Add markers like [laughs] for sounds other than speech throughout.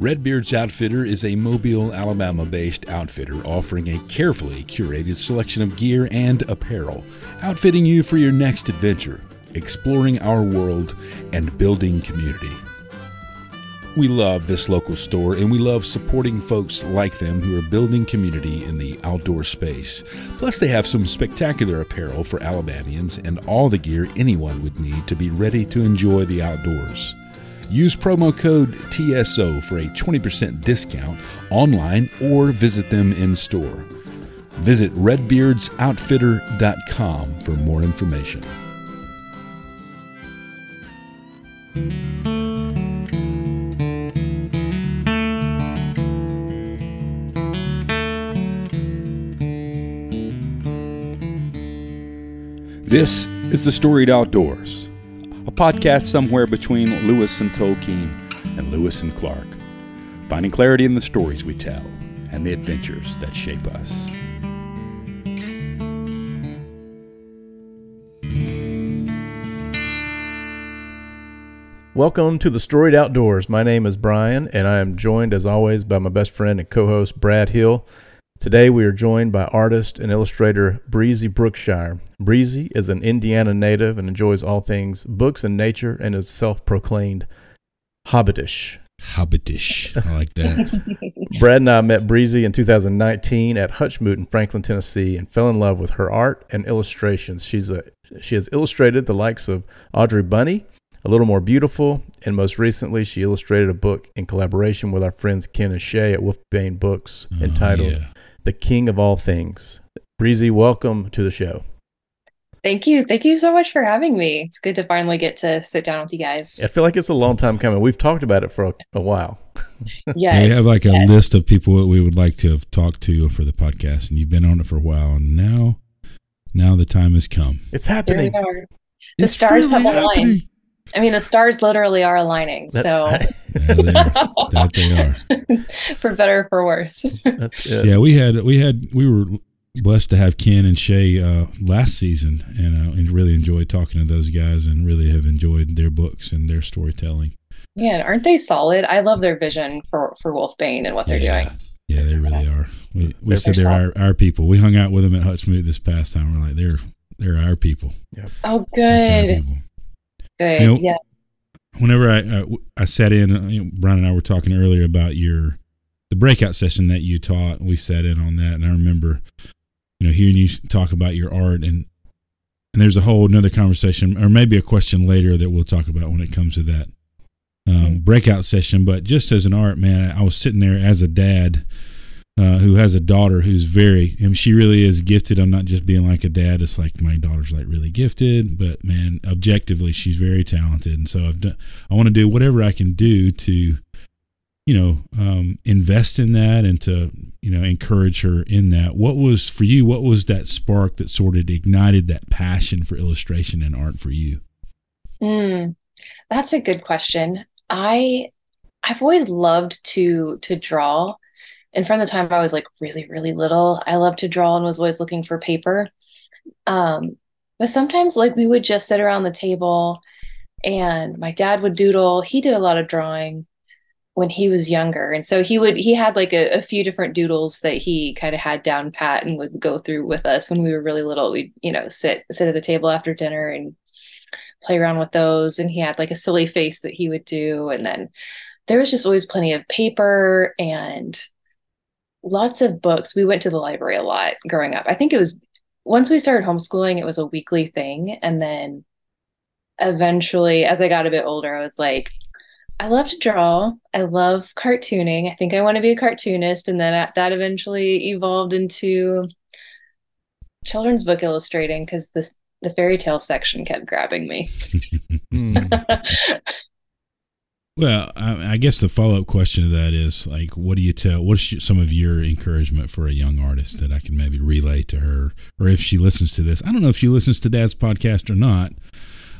Redbeard's Outfitter is a Mobile, Alabama based outfitter offering a carefully curated selection of gear and apparel, outfitting you for your next adventure, exploring our world, and building community. We love this local store and we love supporting folks like them who are building community in the outdoor space. Plus, they have some spectacular apparel for Alabamians and all the gear anyone would need to be ready to enjoy the outdoors. Use promo code TSO for a 20% discount online or visit them in store. Visit redbeardsoutfitter.com for more information. This is The Storied Outdoors, podcast somewhere between Lewis and Tolkien and Lewis and Clark, finding clarity in the stories we tell and the adventures that shape us. Welcome to the Storied Outdoors. My name is Brian, and I am joined, as always, by my best friend and co host, Brad Hill. Today, we are joined by artist and illustrator Breezy Brookshire. Breezy is an Indiana native and enjoys all things books and nature and is self proclaimed hobbitish. Hobbitish. I like that. [laughs] Brad and I met Breezy in 2019 at Hutchmoot in Franklin, Tennessee, and fell in love with her art and illustrations. She's a she has illustrated the likes of Audrey Bunny, A Little More Beautiful, and most recently, she illustrated a book in collaboration with our friends Ken and Shay at Wolfbane Books Oh, entitled yeah. The King of All Things. Breezy, welcome to the show. Thank you. Thank you so much for having me. It's good to finally get to sit down with you guys. I feel like it's a long time coming. We've talked about it for a, a while. [laughs] Yes. we have like a yes. list of people that we would like to have talked to for the podcast, and you've been on it for a while, and now, now the time has come. It's happening. The It's stars really have aligned. Happening. I mean, the stars literally are aligning. That- So, [laughs] Yeah, they are. that they are. [laughs] for better or for worse. That's good. Yeah, we had we had we were blessed to have Ken and Shay uh, last season, and uh, and really enjoyed talking to those guys, and really have enjoyed their books and their storytelling. Man, aren't they solid? I love their vision for for Wolfbane and what they're yeah, doing. yeah, they really are. We we They're said they're our, our people. We hung out with them at Hutchmoot this past time. We're like, they're they're our people. Yep. Oh, Our kind of good. people. Good. You know, yeah. whenever I, I I sat in, uh, you know, Brian and I were talking earlier about your the breakout session that you taught. We sat in on that, and I remember, you know, hearing you talk about your art, and and there's a whole another conversation, or maybe a question later that we'll talk about when it comes to that um, breakout session. But just as an art man, I was sitting there as a dad. Uh, who has a daughter who's very, I mean, she really is gifted. I'm not just being like a dad. It's like my daughter's like really gifted, but man, objectively, she's very talented. And so I've done, I want to do whatever I can do to, you know, um, invest in that and to, you know, encourage her in that. What was for you? What was that spark that sort of ignited that passion for illustration and art for you? Mm, that's a good question. I I've always loved to to draw. And from the time I was like really, really little, I loved to draw and was always looking for paper. Um, but sometimes like we would just sit around the table and my dad would doodle. He did a lot of drawing when he was younger. And so he would he had like a, a few different doodles that he kind of had down pat and would go through with us when we were really little. We'd, you know, sit sit at the table after dinner and play around with those. And he had like a silly face that he would do. And then there was just always plenty of paper and lots of books. We went to the library a lot growing up. I think it was once we started homeschooling, it was a weekly thing. And then eventually, as I got a bit older, I was like, I love to draw. I love cartooning. I think I want to be a cartoonist. And then that eventually evolved into children's book illustrating because this the fairy tale section kept grabbing me. [laughs] Hmm. [laughs] Well, I, I guess the follow up question to that is like, what do you tell? What's some of your encouragement for a young artist that I can maybe relay to her, or if she listens to this? I don't know if she listens to Dad's podcast or not,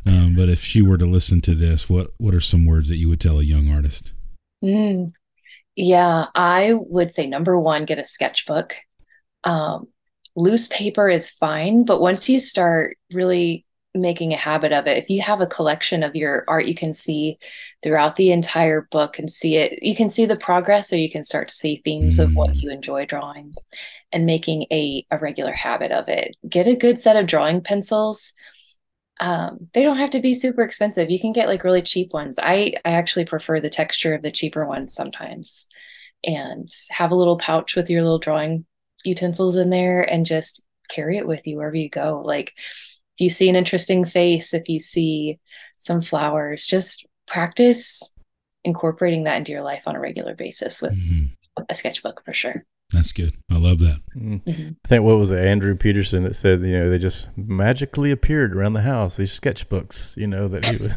um, but if she were to listen to this, what what are some words that you would tell a young artist? Mm. Yeah, I would say number one, get a sketchbook. Um, loose paper is fine, but once you start really making a habit of it. If you have a collection of your art, you can see throughout the entire book and see it. You can see the progress, or you can start to see themes mm. of what mm. you enjoy drawing and making a, a regular habit of it. Get a good set of drawing pencils. Um, they don't have to be super expensive. You can get like really cheap ones. I, I actually prefer the texture of the cheaper ones sometimes. And have a little pouch with your little drawing utensils in there and just carry it with you wherever you go. Like you see an interesting face, if you see some flowers, just practice incorporating that into your life on a regular basis with mm-hmm. a sketchbook for sure. That's good. I love that. Mm-hmm. mm-hmm. I think what was it, Andrew Peterson that said, you know, they just magically appeared around the house. These sketchbooks, you know, that he would,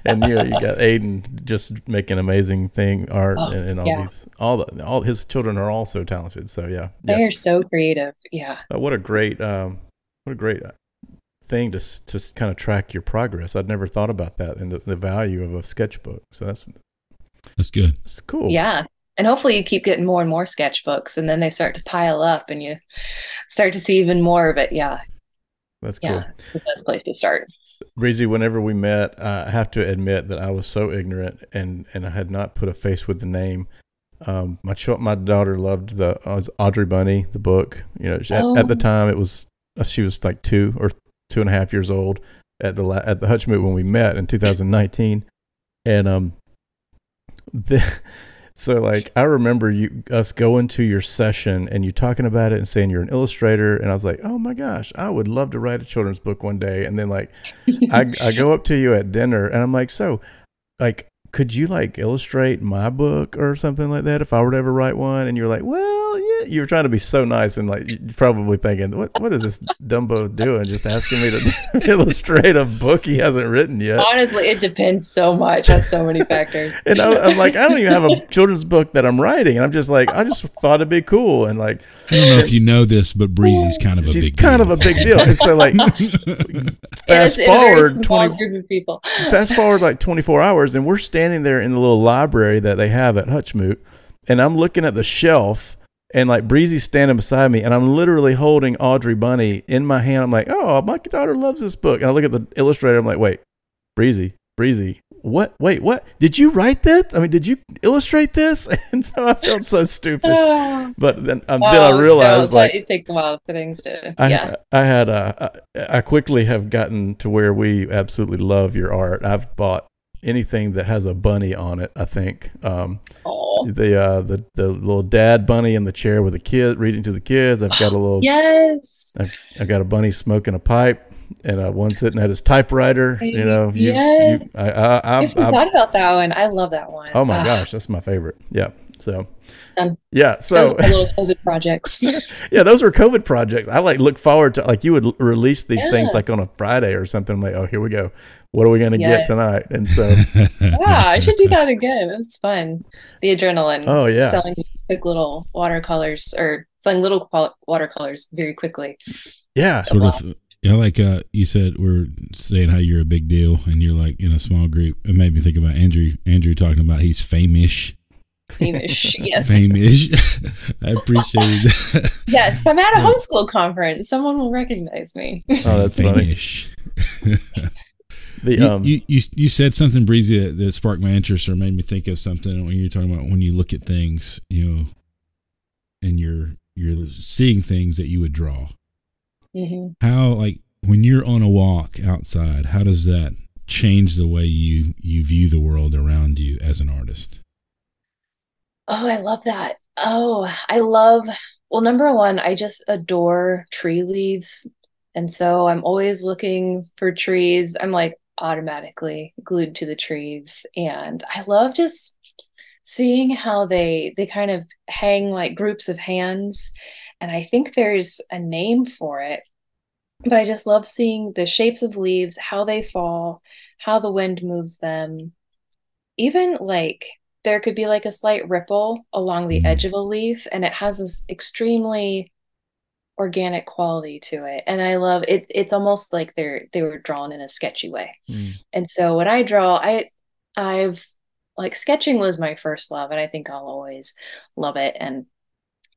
[laughs] and you know, you got Aedan just making amazing thing art oh, and, and, all yeah. these, all the, all his children are all so talented. So yeah, they yeah. are so creative. Yeah. Uh, what a great, um, what a great thing to to kind of track your progress. I'd never thought about that and the, the value of a sketchbook. So that's that's good. It's cool. Yeah and hopefully you keep getting more and more sketchbooks and then they start to pile up and you start to see even more of it yeah that's cool yeah, it's the best place to start breezy whenever we met uh, i have to admit that i was so ignorant and and i had not put a face with the name um, my ch- my daughter loved the uh, Audrey Bunny, the book. You know, she, oh. at, at, the oh. time it was uh, she was like two or two and a half years old at the at the Hutchmoot when we met in 2019, and um, the [laughs] so like I remember you us going to your session and you talking about it and saying you're an illustrator and I was like, "Oh my gosh, I would love to write a children's book one day." And then like I I go up to you at dinner and I'm like, "So, like could you like illustrate my book or something like that if I were to ever write one?" And you're like, "Well, yeah." You were trying to be so nice and like you're probably thinking, "What what is this Dumbo doing? Just asking me to [laughs] illustrate a book he hasn't written yet?" Honestly, it depends so much on so many factors. [laughs] and I, am like, I don't even have a [laughs] children's book that I'm writing, and I'm just like, I just thought it'd be cool, and like, I don't know if you know this, but Breezy's kind of a she's big kind deal. of a big deal. And so like, fast forward twenty people. fast forward like 24 hours, and we're standing there in the little library that they have at Hutchmoot, and I'm looking at the shelf, and like Breezy's standing beside me, and I'm literally holding Audrey Bunny in my hand. I'm like, oh, my daughter loves this book, and I look at the illustrator. I'm like, wait, Breezy, Breezy, what? Wait, what? Did you write this? I mean, did you illustrate this? [laughs] And so I felt so stupid. [laughs] but then, um, then I realized like it takes a while for things to. I, yeah. I had a. I quickly have gotten to where we absolutely love your art. I've bought anything that has a bunny on it. I think um, the uh, the the little dad bunny in the chair with the kid reading to the kids. I've got a [gasps] little yes. I've, I've got a bunny smoking a pipe and uh, one sitting at his typewriter. You know, you, yes. You, I, I, I, I, forgot about that one. I love that one. Oh my gosh, that's my favorite. Yeah. So, um, yeah. So little COVID projects. [laughs] yeah, those were COVID projects. I like look forward to like you would release these yeah. things like on a Friday or something. I'm like, oh, here we go. What are we going to yeah. get tonight? And so, [laughs] yeah, I should do that again. It was fun. The adrenaline. Oh yeah. Selling quick little watercolors or selling little watercolors very quickly. Yeah. So sort of yeah, like uh, you said, we're saying how you're a big deal, and you're like in a small group. It made me think about Andrew. Andrew talking about he's famous. Famous, [laughs] yes. Famous. [laughs] I appreciate that. [laughs] Yes, I'm at a homeschool conference, someone will recognize me. Oh, that's famous. funny. the, um, you, you, you said something breezy that, that sparked my interest or made me think of something when you're talking about when you look at things, you know, and you're you're seeing things that you would draw Mm-hmm. How like when you're on a walk outside, how does that change the way you you view the world around you as an artist? Oh, I love that. Oh, I love well, number one, I just adore tree leaves. And so I'm always looking for trees. I'm like automatically glued to the trees. And I love just seeing how they they kind of hang like groups of hands and I think there's a name for it. But I just love seeing the shapes of leaves, how they fall, how the wind moves them. Even like there could be like a slight ripple along the edge of a leaf, and it has this extremely organic quality to it and i love it's it's almost like they're they were drawn in a sketchy way mm. and so when i draw i i've like sketching was my first love and i think i'll always love it and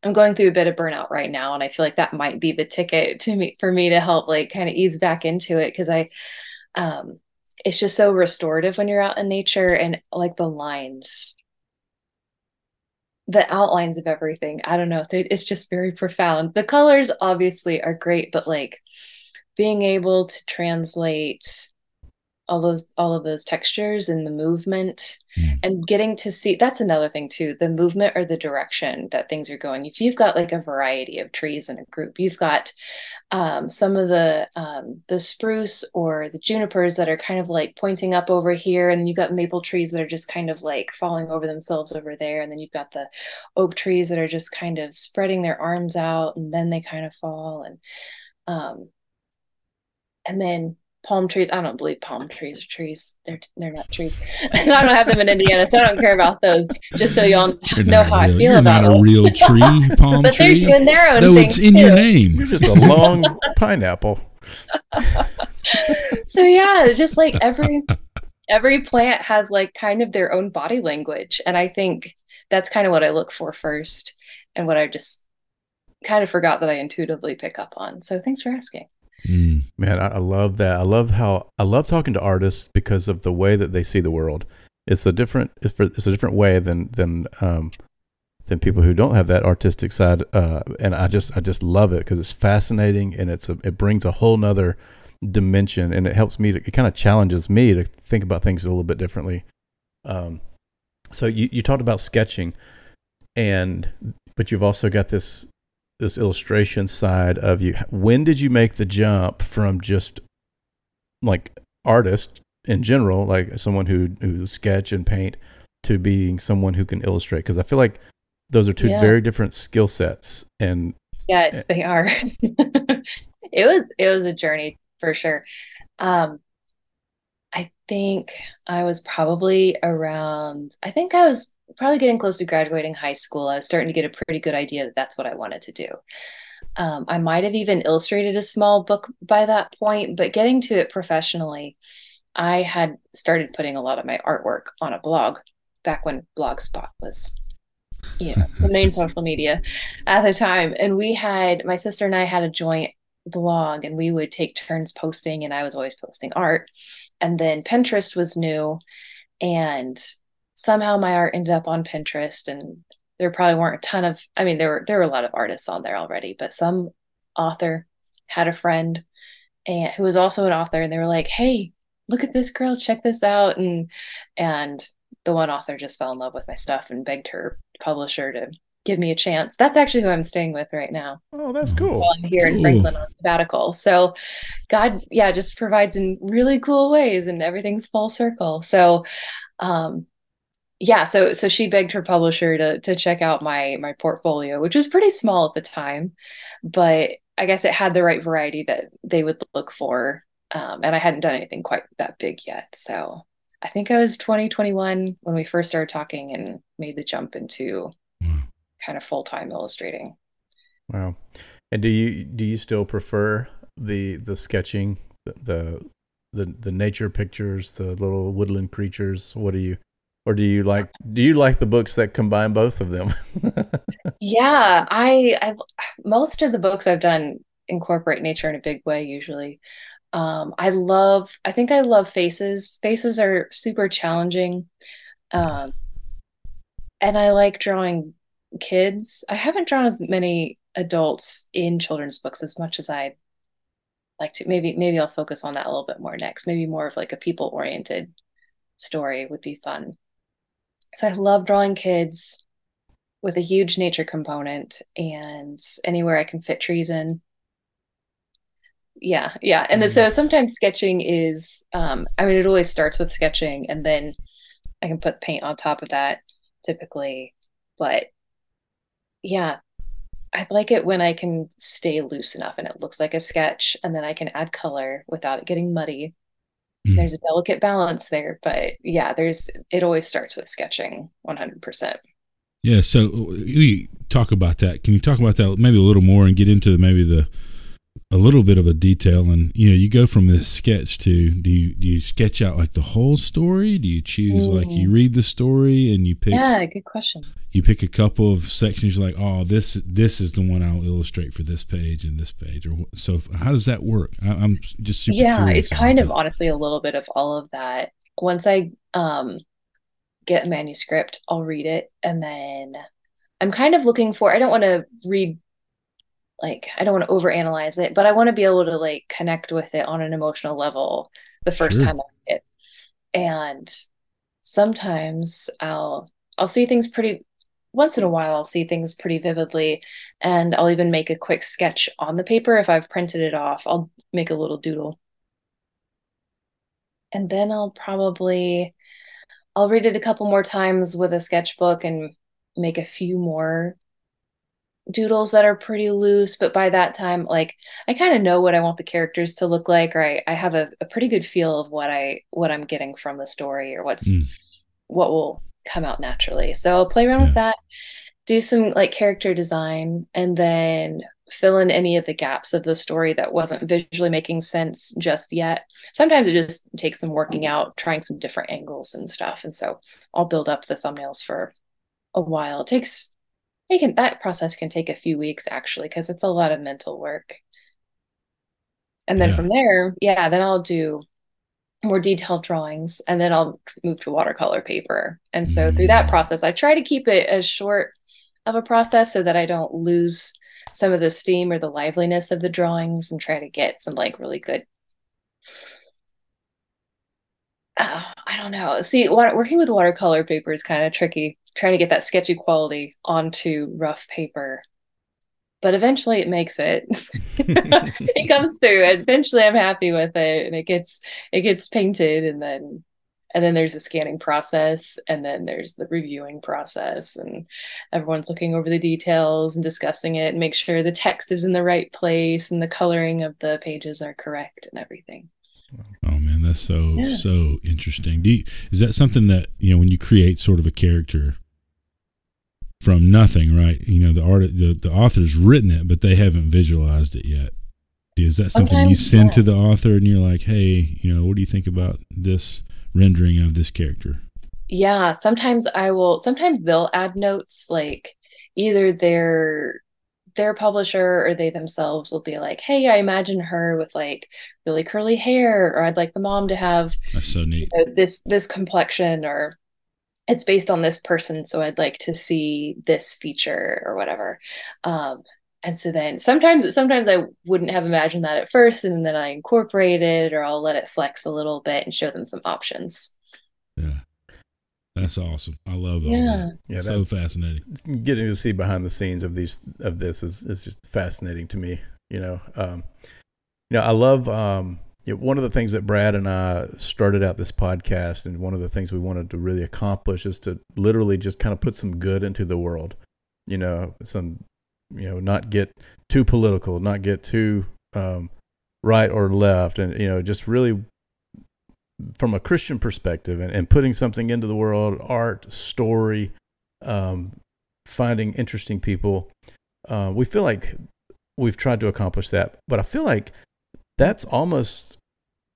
I'm going through a bit of burnout right now, and I feel like that might be the ticket to me for me to help like kind of ease back into it because I, um, it's just so restorative when you're out in nature and like the lines, the outlines of everything. I don't know, it's just very profound. The colors obviously are great, but like being able to translate all those all of those textures and the movement mm. and getting to see that's another thing too the movement or the direction that things are going if you've got like a variety of trees in a group you've got um, some of the um, the spruce or the junipers that are kind of like pointing up over here and you've got maple trees that are just kind of like falling over themselves over there and then you've got the oak trees that are just kind of spreading their arms out and then they kind of fall and um, and then palm trees. I don't believe palm trees are trees. They're they're not trees. [laughs] I don't have them in Indiana, so I don't care about those. Just so y'all you're know how real, I feel you're about not them. a real tree, [laughs] palm but tree. they're doing their own Though thing it's in too. your name. You're just a long [laughs] pineapple. so yeah, just like every every plant has like kind of their own body language, and I think that's kind of what I look for first, and what I just kind of forgot that I intuitively pick up on. So thanks for asking. Mm. Man, I, I love that. I love how I love talking to artists because of the way that they see the world. It's a different it's, a different way than than um, than people who don't have that artistic side. Uh, and I just I just love it because it's fascinating and it's a, it brings a whole nother dimension and it helps me to it kind of challenges me to think about things a little bit differently. Um, so you you talked about sketching, and but you've also got this this illustration side of you. When did you make the jump from just like artist in general, like someone who who sketch and paint, to being someone who can illustrate? Because I feel like those are two Yeah. very different skill sets. And Yes, they are. [laughs] it was it was a journey for sure. Um, I think I was probably around, I think I was probably getting close to graduating high school. I was starting to get a pretty good idea that that's what I wanted to do. Um, I might have even illustrated a small book by that point, but getting to it professionally, I had started putting a lot of my artwork on a blog back when Blogspot was, you know, the main [laughs] social media at the time. And we had, my sister and I had a joint blog and we would take turns posting, and I was always posting art. And then Pinterest was new, and somehow my art ended up on Pinterest. And there probably weren't a ton of, I mean, there were there were a lot of artists on there already, but some author had a friend and who was also an author, and they were like, "Hey, look at this girl, check this out," and and the one author just fell in love with my stuff and begged her publisher to give me a chance. That's actually who I'm staying with right now oh, that's cool. while I'm here in Franklin on sabbatical. So God, yeah, just provides in really cool ways and everything's full circle. So um yeah, so so she begged her publisher to to check out my my portfolio, which was pretty small at the time, but I guess it had the right variety that they would look for. Um, and I hadn't done anything quite that big yet. So I think I was 2021 when we first started talking and made the jump into Wow. kind of full-time illustrating. Wow. And do you do you still prefer the the sketching, the the the, the nature pictures, the little woodland creatures? What do you or do you like do you like the books that combine both of them? [laughs] Yeah, I, I most of the books I've done incorporate nature in a big way usually. Um, I love, I think I love faces. Faces are super challenging. Um, and I like drawing kids. I haven't drawn as many adults in children's books as much as I'd like to. Maybe, maybe I'll focus on that a little bit more next. Maybe more of like a people-oriented story would be fun. So I love drawing kids with a huge nature component and anywhere I can fit trees in. Yeah, yeah. And then, so sometimes sketching is, um, I mean, it always starts with sketching and then I can put paint on top of that typically. But yeah, I like it when I can stay loose enough and it looks like a sketch and then I can add color without it getting muddy. Mm. There's a delicate balance there, but yeah, there's, it always starts with sketching 100%. Yeah. So we talk about that. Can you talk about that maybe a little more and get into maybe the a little bit of a detail, and you know, you go from this sketch to do you do you sketch out like the whole story? Do you choose mm. like you read the story and you pick? Yeah, good question. You pick a couple of sections, you're like, oh, this this is the one I'll illustrate for this page and this page, or so. How does that work? I, am just super yeah. It's kind of that. honestly a little bit of all of that. Once I um get a manuscript, I'll read it, and then I'm kind of looking for. I don't want to read like I don't want to overanalyze it, but I want to be able to like connect with it on an emotional level the first sure. time I read it. And sometimes I'll I'll see things pretty once in a while I'll see things pretty vividly and I'll even make a quick sketch on the paper if I've printed it off. I'll make a little doodle. And then I'll probably I'll read it a couple more times with a sketchbook and make a few more doodles that are pretty loose but by that time like i kind of know what i want the characters to look like or i, I have a, a pretty good feel of what i what i'm getting from the story or what's mm. what will come out naturally so i'll play around yeah. with that do some like character design and then fill in any of the gaps of the story that wasn't visually making sense just yet sometimes it just takes some working out trying some different angles and stuff and so i'll build up the thumbnails for a while it takes it can that process can take a few weeks actually because it's a lot of mental work and then yeah. from there yeah then i'll do more detailed drawings and then i'll move to watercolor paper and so through that mm. process i try to keep it as short of a process so that i don't lose some of the steam or the liveliness of the drawings and try to get some like really good uh, i don't know see working with watercolor paper is kind of tricky trying to get that sketchy quality onto rough paper. But eventually it makes it. [laughs] it comes through. Eventually I'm happy with it and it gets it gets painted and then and then there's the scanning process and then there's the reviewing process and everyone's looking over the details and discussing it and make sure the text is in the right place and the coloring of the pages are correct and everything oh man that's so yeah. so interesting you, is that something that you know when you create sort of a character from nothing, right? You know, the art, the, the author's written it, but they haven't visualized it yet. Is that something Sometimes, you send yeah. to the author and you're like, hey, you know, what do you think about this rendering of this character? Yeah, sometimes I will, sometimes they'll add notes like either their their publisher or they themselves will be like, "Hey, I imagine her with like really curly hair, or I'd like the mom to have that's so neat. you know, this this complexion, or it's based on this person so i'd like to see this feature or whatever. Um, and so then sometimes sometimes i wouldn't have imagined that at first and then i incorporate it or i'll let it flex a little bit and show them some options. Yeah that's awesome. I love all that. Yeah. So that, fascinating. getting to see behind the scenes of these of this is, is just fascinating to me you know um you know i love um yeah, one of the things that Brad and I started out this podcast, and one of the things we wanted to really accomplish is to literally just kind of put some good into the world. You know, some, you know, not get too political, not get too um, right or left, and you know, just really from a Christian perspective, and, and putting something into the world, art, story, um, finding interesting people. Uh, we feel like we've tried to accomplish that, but I feel like that's almost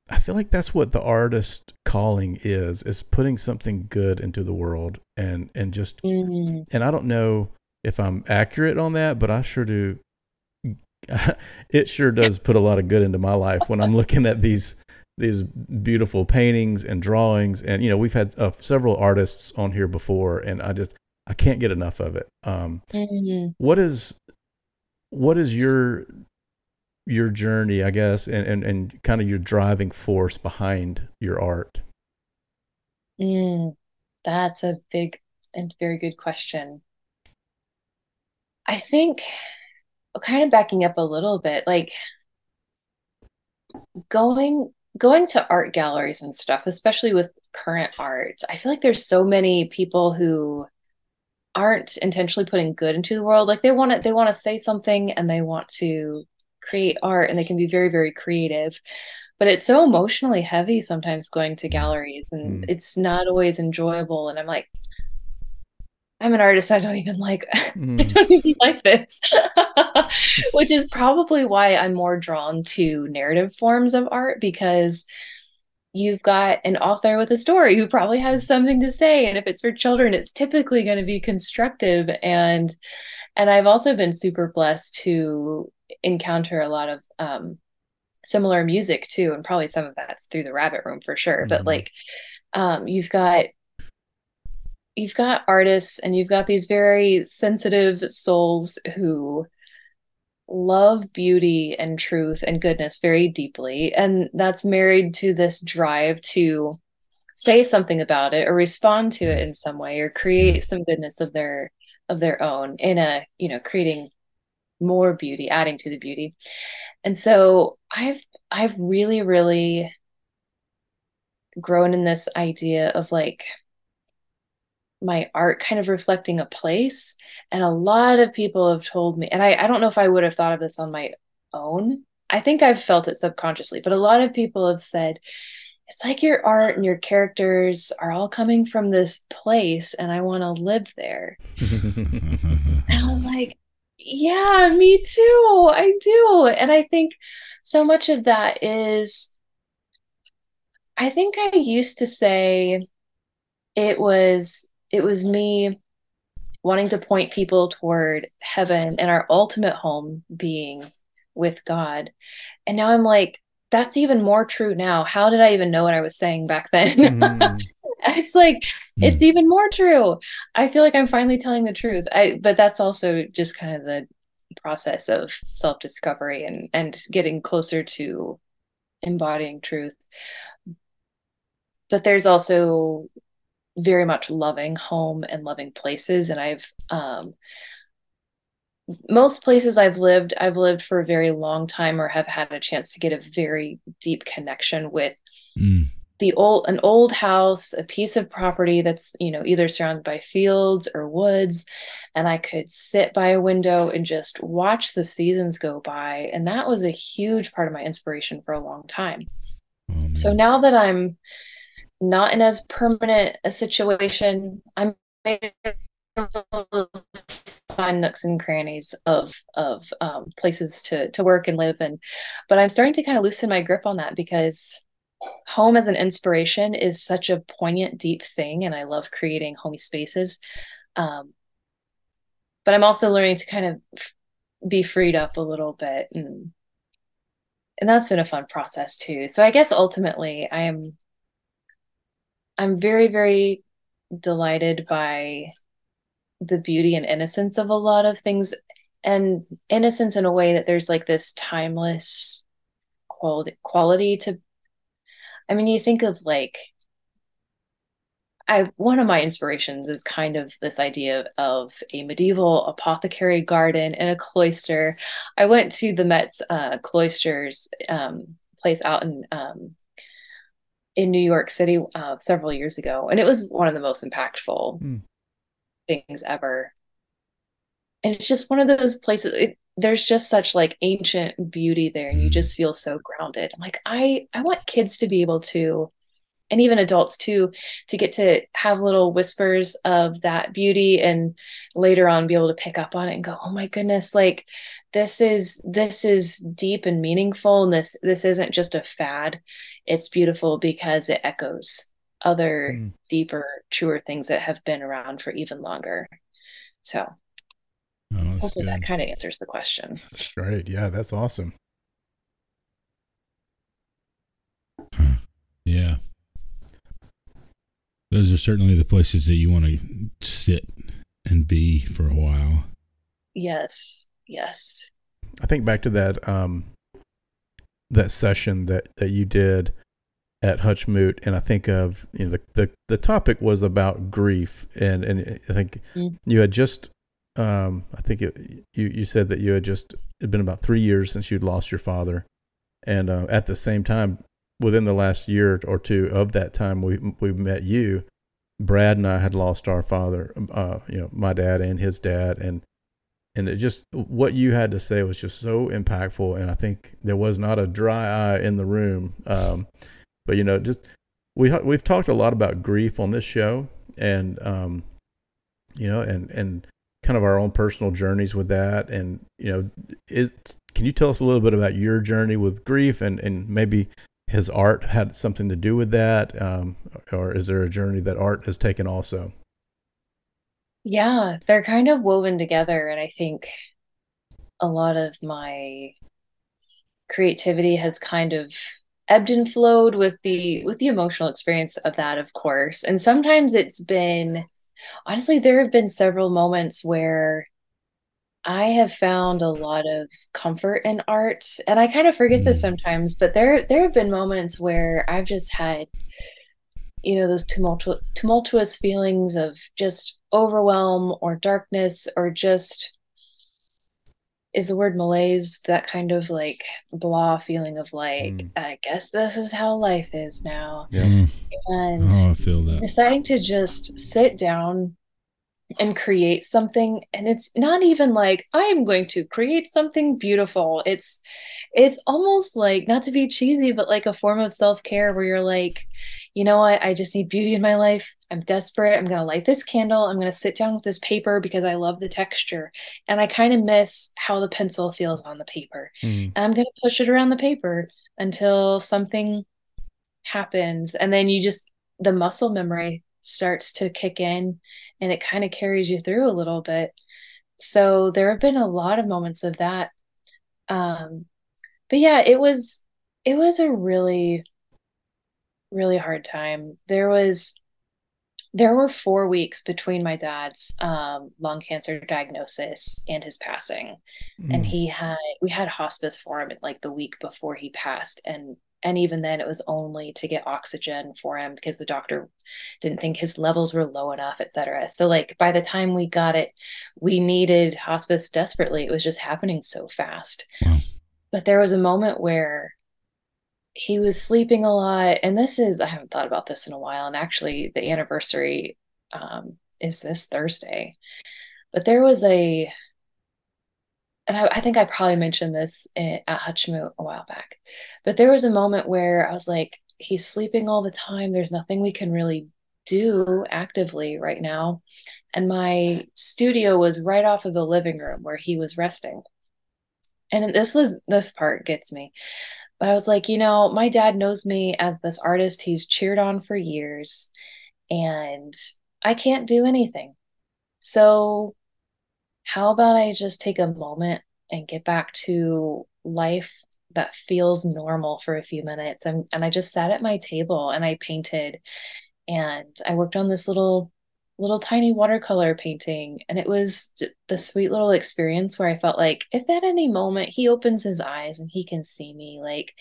I feel like that's what the artist calling is is putting something good into the world and and just mm-hmm. and I don't know if I'm accurate on that, but I sure do [laughs] it sure does put a lot of good into my life when I'm looking at these these beautiful paintings and drawings and you know we've had uh, several artists on here before and I just I can't get enough of it. Um, mm-hmm. what is what is your your journey, I guess, and, and, and kind of your driving force behind your art? Mm, that's a big and very good question. I think kind of backing up a little bit, like going going to art galleries and stuff, especially with current art, I feel like there's so many people who aren't intentionally putting good into the world. Like they want to they want to say something and they want to create art and they can be very very creative but it's so emotionally heavy sometimes going to galleries and mm. it's not always enjoyable and i'm like I'm an artist. I don't even like mm. [laughs] I don't even like this, [laughs] which is probably why I'm more drawn to narrative forms of art because you've got an author with a story who probably has something to say and if it's for children it's typically going to be constructive and and i've also been super blessed to encounter a lot of um, similar music too and probably some of that's through the rabbit room for sure mm-hmm. but like um, you've got you've got artists and you've got these very sensitive souls who love beauty and truth and goodness very deeply. And that's married to this drive to say something about it or respond to it in some way or create some goodness of their of their own in a you know creating more beauty adding to the beauty. And so i've i've really really grown in this idea of like my art kind of reflecting a place. And a lot of people have told me, and I, I don't know if I would have thought of this on my own. I think I've felt it subconsciously, but a lot of people have said, it's like your art and your characters are all coming from this place, and I want to live there. [laughs] and I was like, yeah, me too. I do. And I think so much of that is, I think I used to say it was it was me wanting to point people toward heaven and our ultimate home being with God. And now I'm like, that's even more true now. How did I even know what I was saying back then? [laughs] Mm. it's like mm. it's even more true. I feel like I'm finally telling the truth. I but that's also just kind of the process of self-discovery and and getting closer to embodying truth. But there's also very much loving home and loving places. And i've um, most places i've lived i've lived for a very long time or have had a chance to get a very deep connection with mm. the old an old house a piece of property that's you know either surrounded by fields or woods. And i could sit by a window and just watch the seasons go by. And that was a huge part of my inspiration for a long time. Oh, so now that i'm not in as permanent a situation. I'm find nooks and crannies of of um, places to to work and live and but i'm starting to kind of loosen my grip on that because home as an inspiration is such a poignant deep thing and i love creating homey spaces um, but i'm also learning to kind of be freed up a little bit and and that's been a fun process too so i guess ultimately i am I'm very, very delighted by the beauty and innocence of a lot of things and innocence in a way that there's like this timeless quality quality to I mean you think of like I one of my inspirations is kind of this idea of a medieval apothecary garden in a cloister. I went to the Met's uh, cloisters um, place out in um, in New York City uh, several years ago, and it was one of the most impactful mm. things ever. And it's just one of those places. It, there's just such like ancient beauty there, and you just feel so grounded. I'm like, I I want kids to be able to, and even adults too, to get to have little whispers of that beauty, and later on be able to pick up on it and go, oh my goodness, like this is this is deep and meaningful, and this this isn't just a fad it's beautiful because it echoes other mm. deeper, truer things that have been around for even longer. So oh, hopefully good. that kind of answers the question. That's great. Yeah, that's awesome. Yeah. Those are certainly the places that you want to sit and be for a while. Yes. Yes. I think back to that um that session that that you did at Hutchmoot, and I think of you know the the, the topic was about grief, and and I think mm. you had just um, I think it, you you said that you had just it been about three years since you'd lost your father, and uh, at the same time, within the last year or two of that time, we we met you. Brad and I had lost our father, uh, you know, my dad and his dad, and and it just what you had to say was just so impactful and i think there was not a dry eye in the room um, but you know just we we've talked a lot about grief on this show and um, you know, and and kind of our own personal journeys with that. And you know, is can you tell us a little bit about your journey with grief and and maybe has art had something to do with that, um, or is there a journey that art has taken also? Yeah, they're kind of woven together, and I think a lot of my creativity has kind of ebbed and flowed with the with the emotional experience of that of course and sometimes it's been honestly there have been several moments where i have found a lot of comfort in art and i kind of forget this mm. sometimes but there there have been moments where i've just had you know those tumultuous tumultuous feelings of just overwhelm or darkness or just is the word malaise that kind of like blah feeling of like mm. i guess this is how life is now yeah mm. and oh, i feel that deciding to just sit down and create something and it's not even like i am going to create something beautiful. It's it's almost like not to be cheesy but like a form of self-care where you're like you know what? I just need beauty in my life. I'm desperate. I'm going to light this candle. I'm going to sit down with this paper because i love the texture. And i kind of miss how the pencil feels on the paper. Mm. and i'm going to push it around the paper until something happens and then you just the muscle memory starts to kick in and it kind of carries you through a little bit. So there have been a lot of moments of that. Um, but yeah, it was it was a really really hard time. There was there were four weeks between my dad's um, lung cancer diagnosis and his passing, mm. and he had we had hospice for him like the week before he passed, and and even then it was only to get oxygen for him because the doctor didn't think his levels were low enough etc so like by the time we got it we needed hospice desperately. It was just happening so fast. Wow. but there was a moment where he was sleeping a lot and this is i haven't thought about this in a while and actually the anniversary um, is this thursday. But there was a and I, I, think I probably mentioned this at HutchMoot a while back, but there was a moment where I was like, he's sleeping all the time. There's nothing we can really do actively right now. And my studio was right off of the living room where he was resting. And this was, this part gets me. But I was like, you know, my dad knows me as this artist he's cheered on for years, and I can't do anything. So how about I just take a moment and get back to life that feels normal for a few minutes? And, and I just sat at my table and I painted and I worked on this little little tiny watercolor painting and it was the sweet little experience where I felt like if at any moment he opens his eyes and he can see me like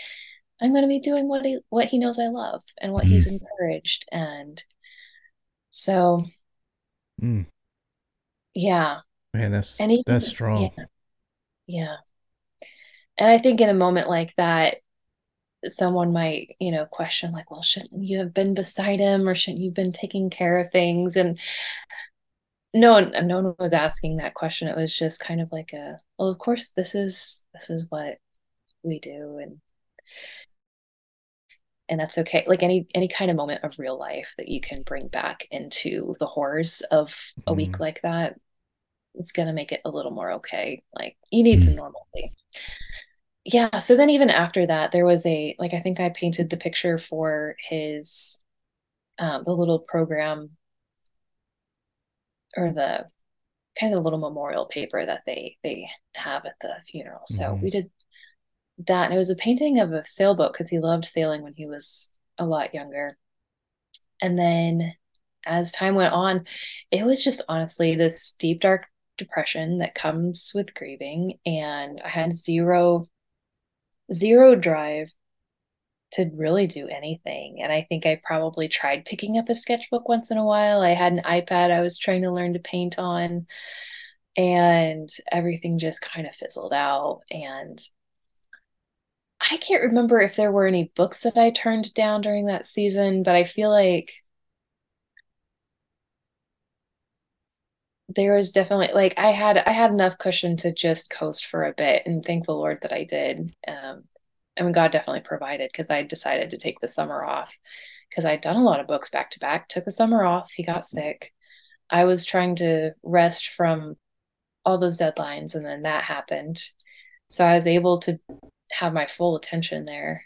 I'm going to be doing what he what he knows I love and what mm. he's encouraged and so mm. yeah Man, that's and even, that's strong. Yeah, yeah. And I think in a moment like that, someone might, you know, question like, well, shouldn't you have been beside him or shouldn't you have been taking care of things? And no one no one was asking that question. It was just kind of like a, well, of course this is this is what we do and and that's okay like any any kind of moment of real life that you can bring back into the horrors of a mm. week mm-hmm. like that it's going to make it a little more okay. Like you need some mm-hmm. normalcy. Yeah. So then even after that, there was a, like, I think I painted the picture for his, um, the little program or the kind of little memorial paper that they, they have at the funeral. So mm-hmm. we did that. And it was a painting of a sailboat because he loved sailing when he was a lot younger. And then as time went on, it was just honestly this deep, dark depression that comes with grieving and I had zero zero drive to really do anything. And I think I probably tried picking up a sketchbook once in a while. I had an iPad I was trying to learn to paint on and everything just kind of fizzled out and I can't remember if there were any books that I turned down during that season, but I feel like there was definitely like I had I had enough cushion to just coast for a bit and thank the Lord that I did. Um, I mean, God definitely provided because I decided to take the summer off because I'd done a lot of books back to back. Took the summer off. He got sick, I was trying to rest from all those deadlines and then that happened. So I was able to have my full attention there.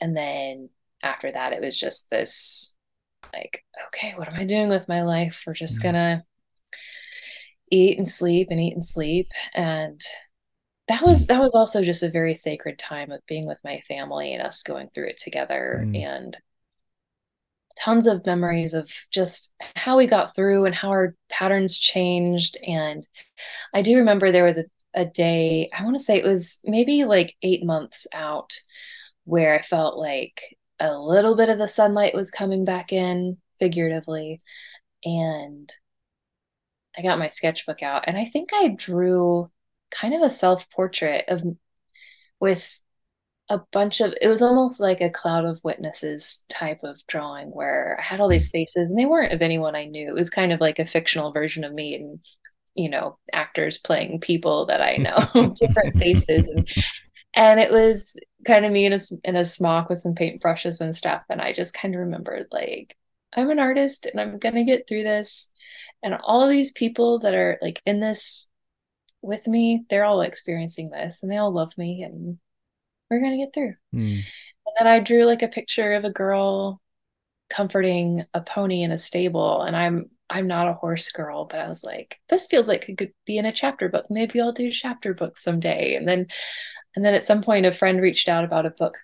And then after that it was just this like, okay, what am I doing with my life? We're just mm-hmm. gonna eat and sleep and eat and sleep. And that was that was also just a very sacred time of being with my family and us going through it together mm. and tons of memories of just how we got through and how our patterns changed and i do remember there was a, a day i want to say it was maybe like eight months out where i felt like a little bit of the sunlight was coming back in figuratively and i got my sketchbook out and i think i drew kind of a self portrait of with a bunch of it was almost like a cloud of witnesses type of drawing where I had all these faces and they weren't of anyone I knew. It was kind of like a fictional version of me and you know, actors playing people that I know, [laughs] different faces and and it was kind of me in a, in a smock with some paintbrushes and stuff and I just kind of remembered like I'm an artist and I'm going to get through this and all of these people that are like in this with me, they're all experiencing this and they all love me and we're going to get through. Mm. And then I drew like a picture of a girl comforting a pony in a stable and I'm I'm not a horse girl, but I was like, this feels like it could be in a chapter book. Maybe I'll do chapter books someday. And then and then at some point a friend reached out about a book.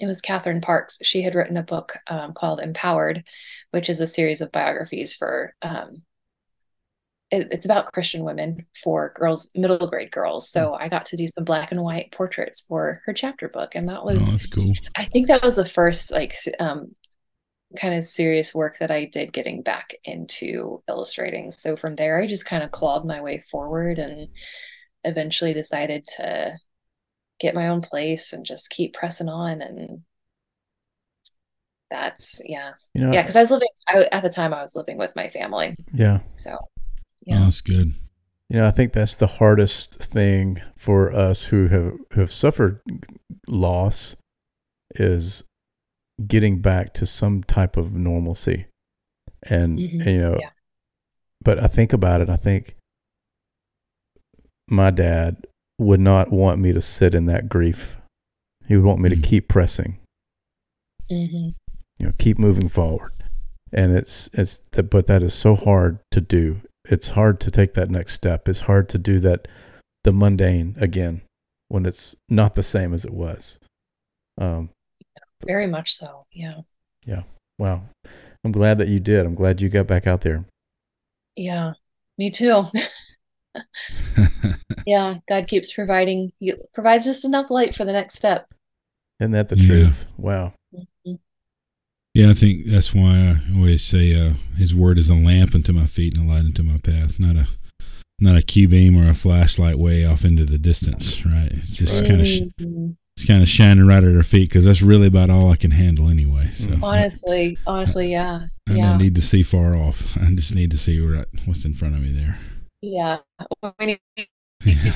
It was Catherine Parks. She had written a book um, called Empowered, which is a series of biographies for um, it, it's about Christian women for girls, middle grade girls. So. I got to do some black and white portraits for her chapter book, and that was oh, that's cool. I think that was the first like um, kind of serious work that I did getting back into illustrating. So from there, I just kind of clawed my way forward and eventually decided to get my own place and just keep pressing on and that's yeah you know, yeah because i was living I, at the time i was living with my family yeah so yeah. Oh, that's good. You know, I think that's the hardest thing for us who have who have suffered loss is getting back to some type of normalcy. And, mm-hmm. and you know, yeah. but I think about it, I think my dad would not want me to sit in that grief. He would want me mm-hmm. to keep pressing. Mm-hmm. You know, keep moving forward. And it's it's but that is so hard to do it's hard to take that next step. It's hard to do that the mundane again when it's not the same as it was. Um, Very much so. Yeah. Yeah. Wow. I'm glad that you did. I'm glad you got back out there. Yeah. Me too. [laughs] yeah. God keeps providing, He provides just enough light for the next step. Isn't that the yeah. truth? Wow. Mm-hmm. Yeah, I think that's why I always say uh, His word is a lamp unto my feet and a light unto my path, not a not a a Q beam or a flashlight way off into the distance. Right? It's just right. kind of sh- it's kind of shining right at our feet because that's really about all I can handle anyway. So honestly, I, honestly, yeah, I, I yeah. don't need to see far off. [laughs] I just need to see right, what's in front of me there. Yeah. yeah.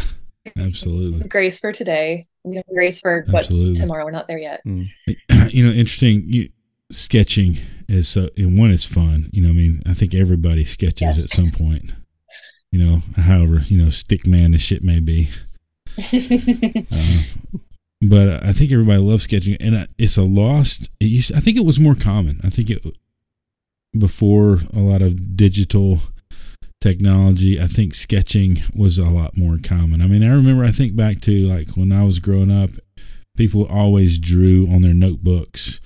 Absolutely. [laughs] Grace for today. Grace for what's Absolutely. tomorrow. We're not there yet. Mm. [clears throat] You know, interesting. You sketching is so and one is fun. You know, I mean, I think everybody sketches yes. at some point. You know, however, you know, stick man the shit may be. [laughs] uh, but I think everybody loves sketching, and it's a lost. It used, I think it was more common. I think it before a lot of digital technology. I think sketching was a lot more common. I mean, I remember. I think back to like when I was growing up, people always drew on their notebooks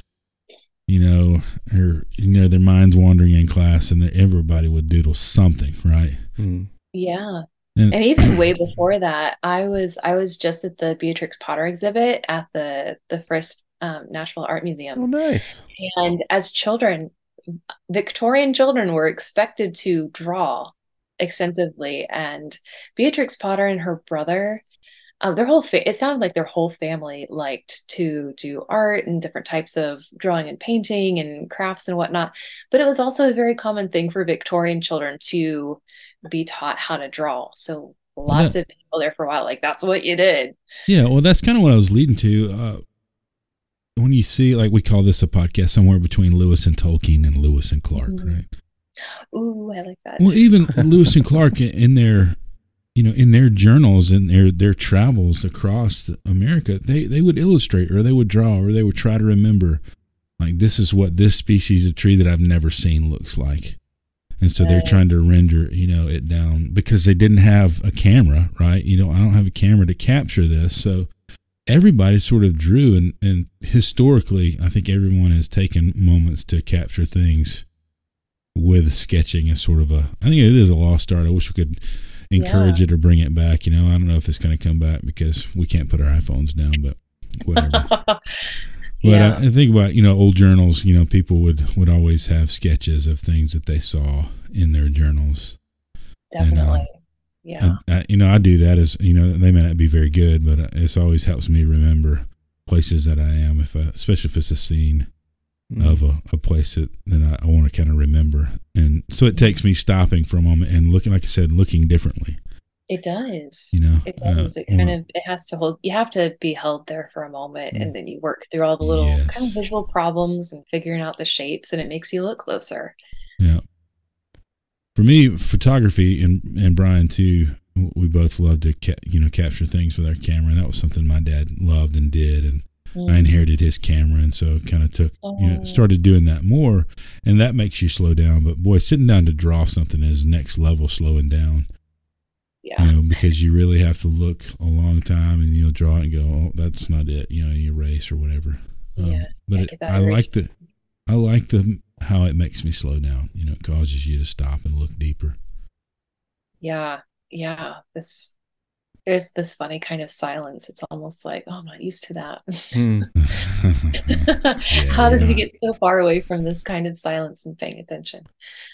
you know, or you know, their minds wandering in class, and everybody would doodle something, right? Mm. Yeah. And, and, even way before that, I was I was just at the Beatrix Potter exhibit at the the first um, Nashville Art Museum. Oh, nice! And as children, Victorian children were expected to draw extensively, and Beatrix Potter and her brother um, their whole fa- it sounded like their whole family liked to do art and different types of drawing and painting and crafts and whatnot but it was also a very common thing for victorian children to be taught how to draw so lots of people there for a while like that's what you did yeah well that's kind of what i was leading to uh, when you see like we call this a podcast somewhere between lewis and tolkien and lewis and clark mm-hmm. right Ooh, I like that. Well, even [laughs] Lewis and Clark in their, you know, in their journals and their their travels across America, they they would illustrate or they would draw or they would try to remember, like this is what this species of tree that I've never seen looks like, and so they're trying to render you know it down because they didn't have a camera, right? You know, I don't have a camera to capture this, so everybody sort of drew and and historically, I think everyone has taken moments to capture things with sketching as sort of a I think it is a lost art. I wish we could encourage Yeah. it or bring it back. You know, I don't know if it's going to come back because we can't put our iPhones down, but whatever. [laughs] but yeah. uh, I think about you know old journals. You know, people would would always have sketches of things that they saw in their journals. and, uh, Definitely. yeah. I, I, you know, I do that as you know they may not be very good, but it's always helps me remember places that I am, if I, especially if it's a scene Mm. of a, a place that, that I, I want to kind of remember. And so it takes me stopping for a moment and looking, like I said, looking differently. It does. You know, It uh, it kind well- of it has to hold you have to be held there for a moment Mm. and then you work through all the little kind of visual problems and figuring out the shapes and it makes you look closer. Yeah. For me, photography and and Brian too, we both love to ca- you know capture things with our camera, and that was something my dad loved and did, and I Mm. inherited his camera, and so kind of took you know Oh. started doing that more, and that makes you slow down. But boy, sitting down to draw something is next level slowing down. Yeah. you know, because you really have to look a long time and you'll draw it and go, oh, that's not it, you know, you erase or whatever. Um, Yeah, but it, I like the, I like the how it makes me slow down. You know, it causes you to stop and look deeper. Yeah. Yeah. This there's this funny kind of silence. It's almost like, oh, I'm not used to that. Hmm. [laughs] [laughs] How you're did we get so far away from this kind of silence and paying attention?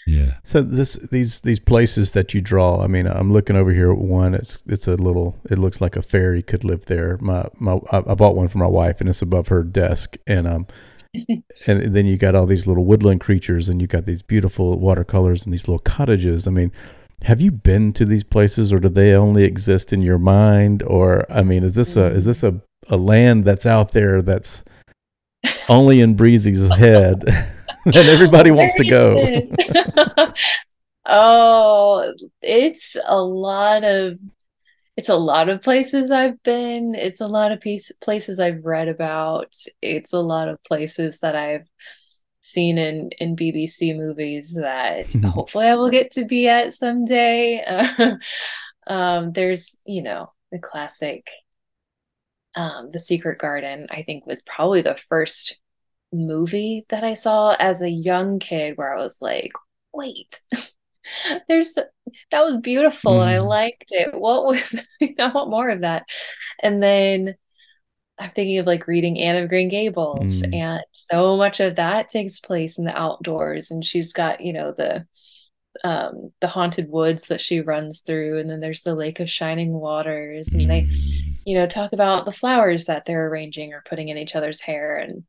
yeah, So this these these places that you draw. I mean, I'm looking over here at one. It's it's a little. It looks like a fairy could live there. My my I I bought one for my wife, and it's above her desk. And um, [laughs] and then you got all these little woodland creatures, and you got these beautiful watercolors and these little cottages. I mean, have you been to these places, or do they only exist in your mind? Or I mean, is this a mm. is this a a land that's out there that's only in Breezy's head [laughs] and everybody [laughs] wants to go? Where is it? oh, it's a lot of it's a lot of places I've been. It's a lot of piece, places I've read about. It's a lot of places that I've seen in in BBC movies that [laughs] hopefully I will get to be at someday. [laughs] um, there's, you know, the classic um, The Secret Garden, I think was probably the first movie that I saw as a young kid where I was like, wait, [laughs] there's that was beautiful and I Mm. liked it. What was I want more of that. And then I'm thinking of like reading Anne of Green Gables, Mm. and so much of that takes place in the outdoors. And she's got, you know, the um the haunted woods that she runs through, and then there's the Lake of Shining Waters, and they Mm, you know, talk about the flowers that they're arranging or putting in each other's hair and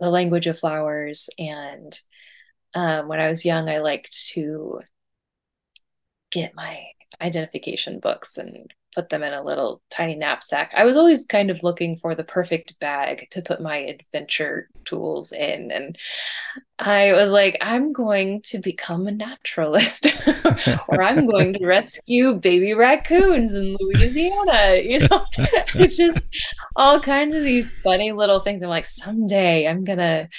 the language of flowers. And um, when I was young, I liked to get my identification books and put them in a little tiny knapsack. I was always kind of looking for the perfect bag to put my adventure tools in. And I was like, I'm going to become a naturalist, [laughs] or I'm going to rescue baby raccoons in Louisiana. You know, [laughs] it's just all kinds of these funny little things. I'm like, someday I'm gonna,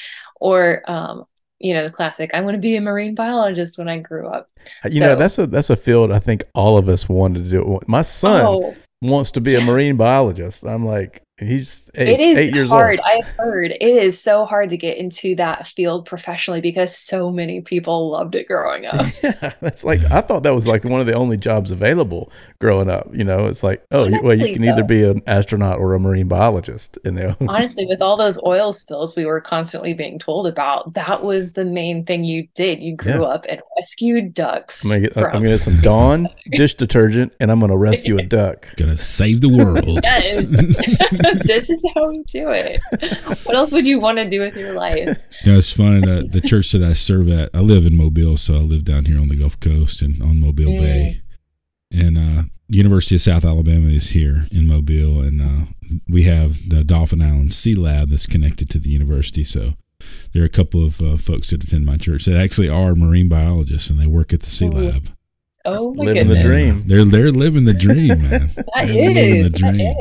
or um, you know, the classic, I'm gonna be a marine biologist when I grew up. Uh, you know, that's a that's a field I think all of us wanted to do. My son Oh, wants to be a [laughs] marine biologist. I'm like, he's eight, it is eight years hard. old. I've heard it is so hard to get into that field professionally because so many people loved it growing [laughs] up. Yeah, that's like I thought that was like one of the only jobs available growing up. You know, it's like, oh, you, well, you Honestly, can either though. be an astronaut or a marine biologist. And [laughs] they, Honestly, with all those oil spills we were constantly being told about, that was the main thing you did. You grew Yeah. up and rescued ducks. I'm gonna get, uh, I'm gonna get some [laughs] Dawn dish detergent, and I'm gonna rescue a duck. Gonna save the world. Yes. [laughs] this is how we do it. What else would you want to do with your life? You know, it's funny that the church that I serve at, I live in Mobile, so I live down here on the Gulf Coast and on Mobile Mm. Bay. And uh, University of South Alabama is here in Mobile, and uh, we have the Dauphin Island Sea Lab that's connected to the university. So There are a couple of uh, folks that attend my church that actually are marine biologists and they work at the Sea Oh, Lab. Oh my Living the dream. They're they're living the dream, man. [laughs] That They're living is. the dream.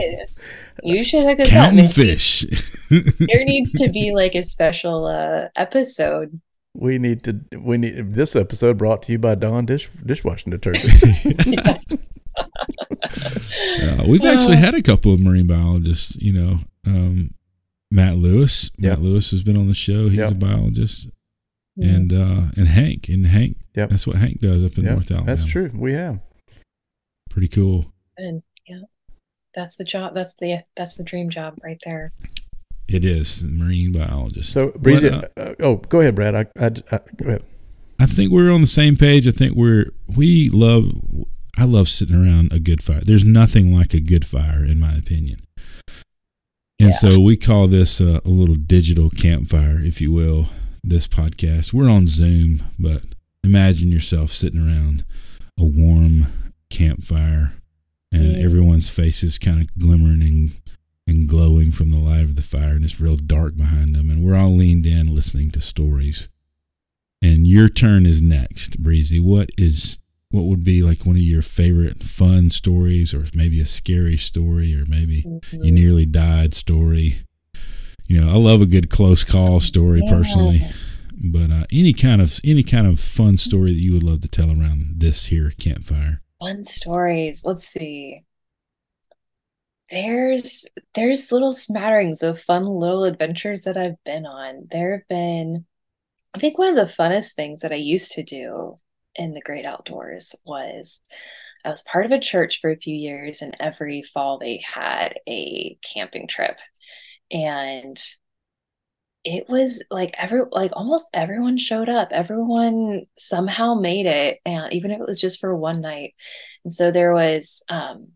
That is. You should have got Counting me. fish. There needs to be like a special uh, episode. We need to. We need this episode brought to you by Dawn Dish Dishwashing Detergent. [laughs] [laughs] Uh, we've actually had a couple of marine biologists. You know, um, Matt Lewis. Yeah. Matt Lewis has been on the show. He's Yeah. a biologist, and uh, and Hank and Hank. Yep. That's what Hank does up in Yep, North Alabama. That's true. We have. Pretty cool. And yeah, that's the job. That's the that's the dream job right there. It is marine biologist. So, Breezy. What, uh, uh, oh, go ahead, Brad. I, I, I go ahead. I think we're on the same page. I think we're we love. I love sitting around a good fire. There's nothing like a good fire, in my opinion. And Yeah. so we call this a, a little digital campfire, if you will. This podcast. We're on Zoom, but imagine yourself sitting around a warm campfire, and everyone's faces kind of glimmering and and glowing from the light of the fire, and it's real dark behind them, and we're all leaned in listening to stories. And your turn is next, Breezy. What is what would be like one of your favorite fun stories, or maybe a scary story, or maybe Mm-hmm. you nearly died story? You know, I love a good close call story Yeah. personally, but uh, any kind of any kind of fun story that you would love to tell around this here campfire. Fun stories. Let's see. There's there's little smatterings of fun little adventures that I've been on. There have been, I think one of the funnest things that I used to do in the great outdoors was I was part of a church for a few years, and every fall they had a camping trip. And it was like every like almost everyone showed up. Everyone somehow made it, and even if it was just for one night. And so there was um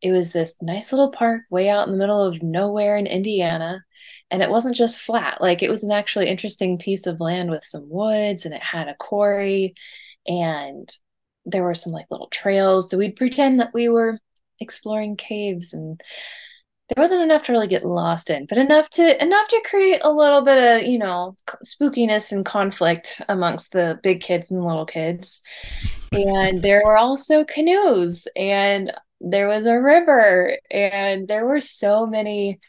it was this nice little park way out in the middle of nowhere in Indiana. And it wasn't just flat, like it was an actually interesting piece of land with some woods and it had a quarry and there were some like little trails. So we'd pretend that we were exploring caves and there wasn't enough to really get lost in, but enough to enough to create a little bit of, you know, spookiness and conflict amongst the big kids and little kids. And there were also canoes and there was a river and there were so many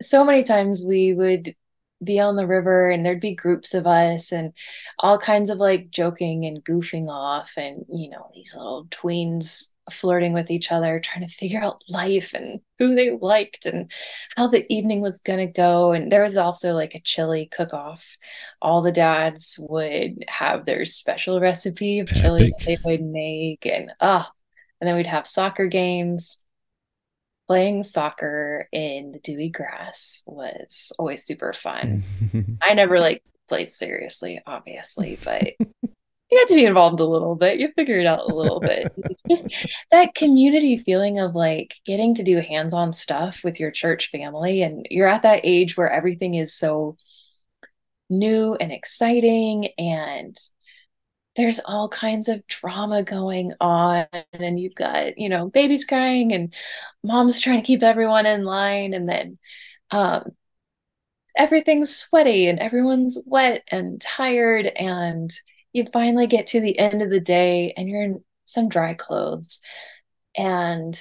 so many times we would be on the river and there'd be groups of us and all kinds of like joking and goofing off and you know these little tweens flirting with each other trying to figure out life and who they liked and how the evening was going to go. And there was also like a chili cook off all the dads would have their special recipe of chili that they would make and ah and then we'd have soccer games playing soccer in the dewy grass was always super fun [laughs] I never like played seriously, obviously, but you got to be involved a little bit. You figure it out a little bit. [laughs] It's just that community feeling of like getting to do hands-on stuff with your church family, and you're at that age where everything is so new and exciting, and there's all kinds of drama going on, and you've got, you know, babies crying, and mom's trying to keep everyone in line, and then um everything's sweaty and everyone's wet and tired and you finally get to the end of the day and you're in some dry clothes. And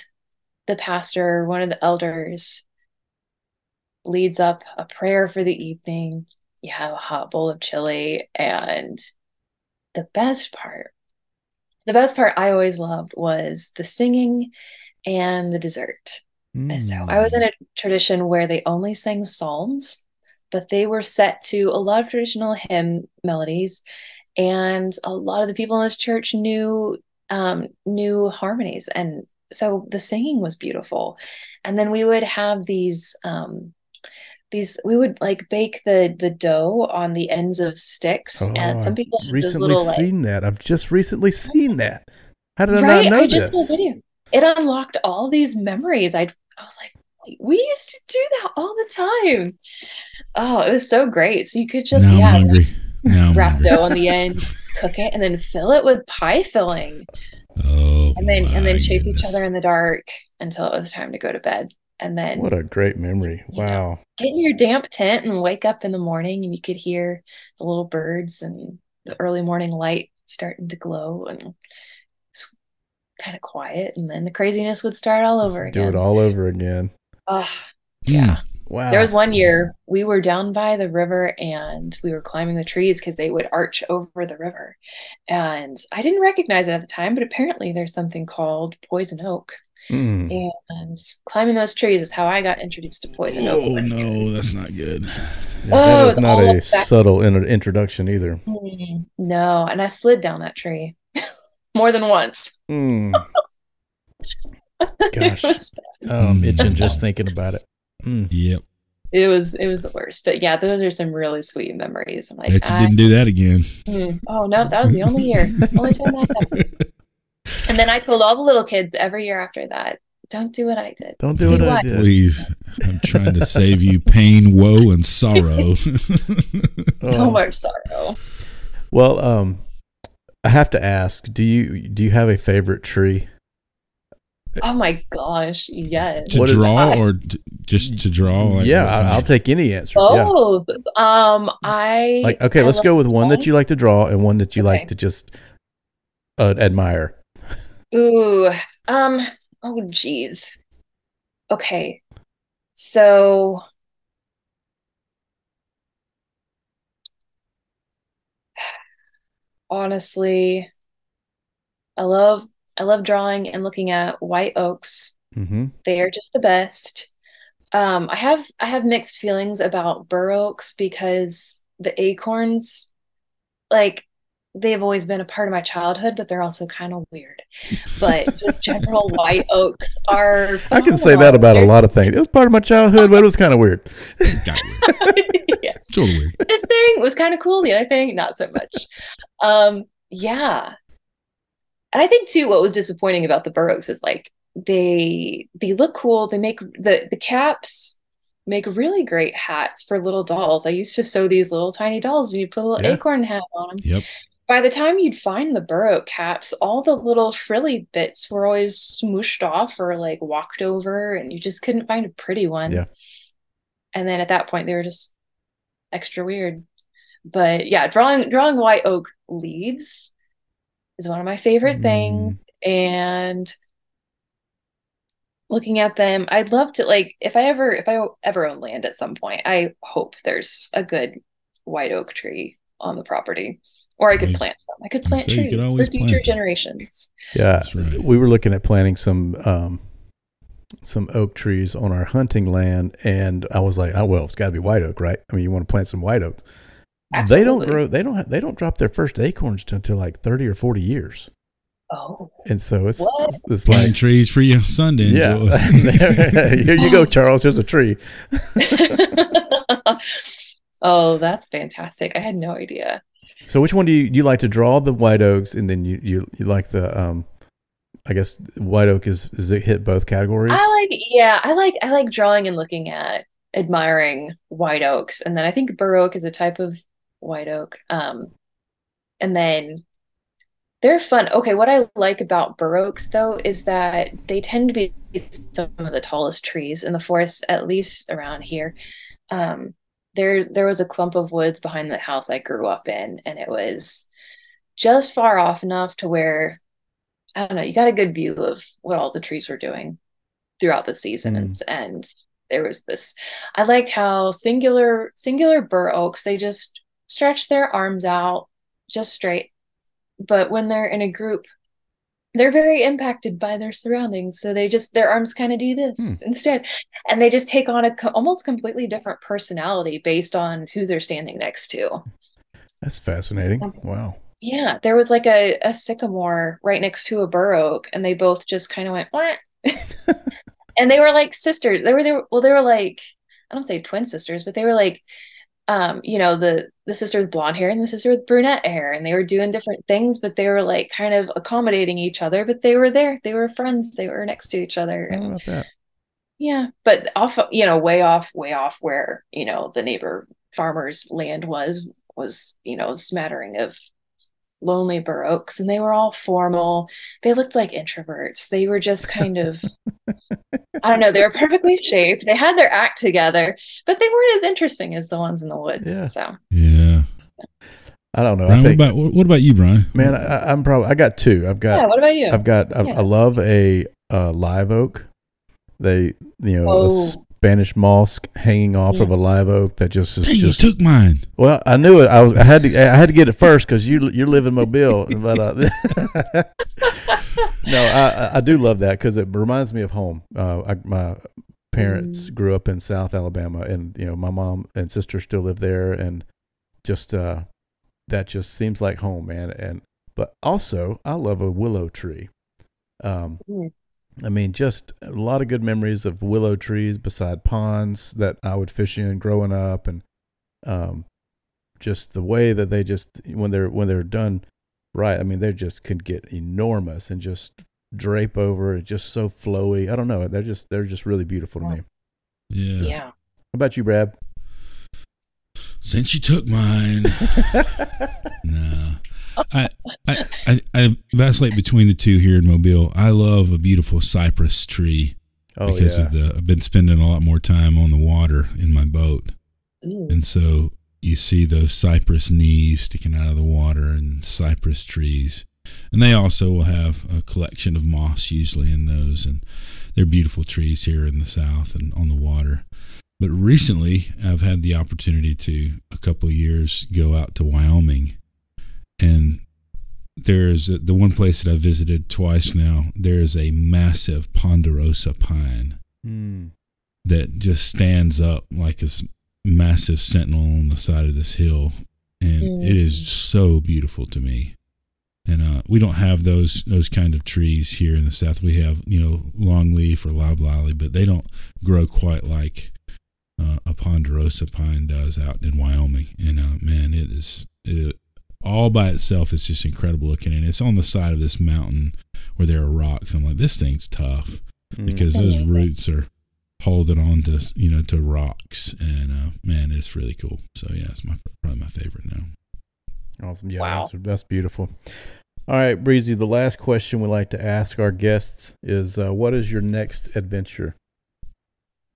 the pastor one of the elders leads up a prayer for the evening. You have a hot bowl of chili and the best part the best part i always loved was the singing and the dessert and so I was in a tradition where they only sang psalms, but they were set to a lot of traditional hymn melodies, and a lot of the people in this church knew um, knew harmonies, and so the singing was beautiful. And then we would have these um, these we would like bake the the dough on the ends of sticks, and Oh, some I've people recently little like seen that. I've just recently seen that. How did I right. not know I just this? video. It unlocked all these memories. I I was like, we used to do that all the time. Oh, it was so great. So you could just now yeah, hungry. Now wrap hungry. dough on the end, cook it, and then fill it with pie filling, Oh, and then and then my chase each other in the dark until it was time to go to bed. And then What a great memory! you know, Wow. Get in your damp tent and wake up in the morning and you could hear the little birds and the early morning light starting to glow and it's kind of quiet and then the craziness would start all over Let's do it all over again. Ah, Hmm. yeah. Wow. There was one year we were down by the river and we were climbing the trees because they would arch over the river. And I didn't recognize it at the time, but apparently there's something called poison oak. Mm. And climbing those trees is how I got introduced to poison oak. Oh no, that's not good. Yeah, Oh, that is not a subtle in- introduction either. Mm, No, and I slid down that tree [laughs] more than once. Mm. [laughs] Gosh. Oh, I'm itching just thinking about it. Mm. Yep. it was it was the worst. But yeah, those are some really sweet memories. I'm like, Bet you I- didn't do that again. Hmm. Oh no, that was the only year. only time that happened. [laughs] And then I told all the little kids every year after that, don't do what I did. Don't do what I did. Please, I'm trying to save you pain, woe, and sorrow. Oh. So much sorrow. Well, um, I have to ask do you do you have a favorite tree? Oh my gosh, yes. to What is- draw I- or t- just to draw? Like, yeah, I, I'll take any answer. Yeah. Um, I Like, okay, I let's go with one that you like to draw and one that you Okay. like to just uh, admire. Ooh, um, oh geez. Okay. So honestly, I love I love drawing and looking at white oaks. Mm-hmm. They are just the best. Um, I have I have mixed feelings about bur oaks because the acorns, like they've always been a part of my childhood, but they're also kind of weird. But just general white oaks are. I can say that about a lot of things. It was part of my childhood, but it was kind of weird. Got [laughs] yes. Totally weird. The thing was kind of cool. The other thing, not so much. Um, yeah. And I think too, what was disappointing about the bur oaks is like they they look cool. They make the the caps make really great hats for little dolls. I used to sew these little tiny dolls and you put a little Yeah. acorn hat on them. Yep. By the time you'd find the bur oak caps, all the little frilly bits were always smooshed off or like walked over, and you just couldn't find a pretty one. Yeah. And then at that point, they were just extra weird. But yeah, drawing drawing white oak leaves is one of my favorite things. Mm. And looking at them, I'd love to like if I ever if I ever own land at some point, I hope there's a good white oak tree on the property. Or I could Nice. plant some. I could plant say trees could for future plant generations. Yeah, right. we were looking at planting some um, some oak trees on our hunting land, and I was like, "Oh well, it's got to be white oak, right? I mean, you want to plant some white oak." Absolutely. They don't grow. They don't. Have, they don't drop their first acorns until like thirty or forty years, Oh, and so it's What? it's, it's Planting like trees for your son to yeah. [laughs] Here you go, Charles. Here's a tree. [laughs] oh, that's fantastic. I had no idea. So, which one do you you like to draw? The white oaks, and then you you, you like the um, I guess white oak is does it hit both categories? I like, yeah, I like, I like drawing and looking at, admiring white oaks, and then I think bur oak is a type of white oak. Um, and then they're fun. Okay, what I like about bur oaks though is that they tend to be some of the tallest trees in the forest, at least around here. Um, there, there was a clump of woods behind the house I grew up in, and it was just far off enough to where I don't know, you got a good view of what all the trees were doing throughout the season. Mm. And, and there was this, I liked how singular, singular bur oaks, they just stretch their arms out just straight. But when they're in a group, they're very impacted by their surroundings. So they just, their arms kind of do this hmm. instead. And they just take on a co- almost completely different personality based on who they're standing next to. That's fascinating. Um, wow. Yeah, there was like a, a sycamore right next to a bur oak, and they both just kind of went, what? [laughs] and they were like sisters. They were they were well, they were like I don't say twin sisters, but they were like um, you know, the the sister with blonde hair and the sister with brunette hair, and they were doing different things, but they were like kind of accommodating each other, but they were there. They were friends. They were next to each other. And about that? yeah, but off, you know, way off, way off where, you know, the neighbor farmer's land was, was, you know, smattering of lonely bur oaks and they were all formal. They looked like introverts. They were just kind of [laughs] I don't know. They were perfectly shaped. They had their act together, but they weren't as interesting as the ones in the woods. Yeah. So Yeah. I don't know. Brian, I what about what about you, Brian? man, I, I'm probably I got two. I've got yeah. What about you? I've got I, Yeah. I love a uh, live oak. They you know a Oh. Spanish moss hanging off of a live oak that just is Dang, you just took mine. well I knew it I was I had to I had to get it first because you you live in Mobile [laughs] but uh, [laughs] no I I- I do love that because it reminds me of home. Uh, I, my parents Mm. grew up in South Alabama and you know my mom and sister still live there and just uh, that just seems like home man and but also I love a willow tree. Um, Mm. I mean, just a lot of good memories of willow trees beside ponds that I would fish in growing up, and um, just the way that they just when they're when they're done right. I mean, they just could get enormous and just drape over. It's just so flowy. I don't know. They're just they're just really beautiful to me. Yeah. yeah. How about you, Brad? Since you took mine. [laughs] no. I, I, I, I vacillate between the two here in Mobile. I love a beautiful cypress tree Oh because yeah. of the. I've been spending a lot more time on the water in my boat, Ooh. and so you see those cypress knees sticking out of the water and cypress trees, and they also will have a collection of moss usually in those, and they're beautiful trees here in the south and on the water. But recently, I've had the opportunity to a couple of years go out to Wyoming, and there's a, the one place that I've visited twice now. There's a massive ponderosa pine Hmm. that just stands up like this massive sentinel on the side of this hill, and it is so beautiful to me. And uh, we don't have those those kind of trees here in the south. We have you know longleaf or loblolly, but they don't grow quite like uh, a ponderosa pine does out in Wyoming. And uh, man, it is it, all by itself. It's just incredible looking, and it's on the side of this mountain where there are rocks. I'm like, this thing's tough Mm. because those Mhm. roots are holding on to you know to rocks and uh man it's really cool so yeah it's my probably my favorite now Awesome. Yeah, Wow. that's, that's beautiful. All right, Breezy, the last question we like to ask our guests is uh, what is your next adventure?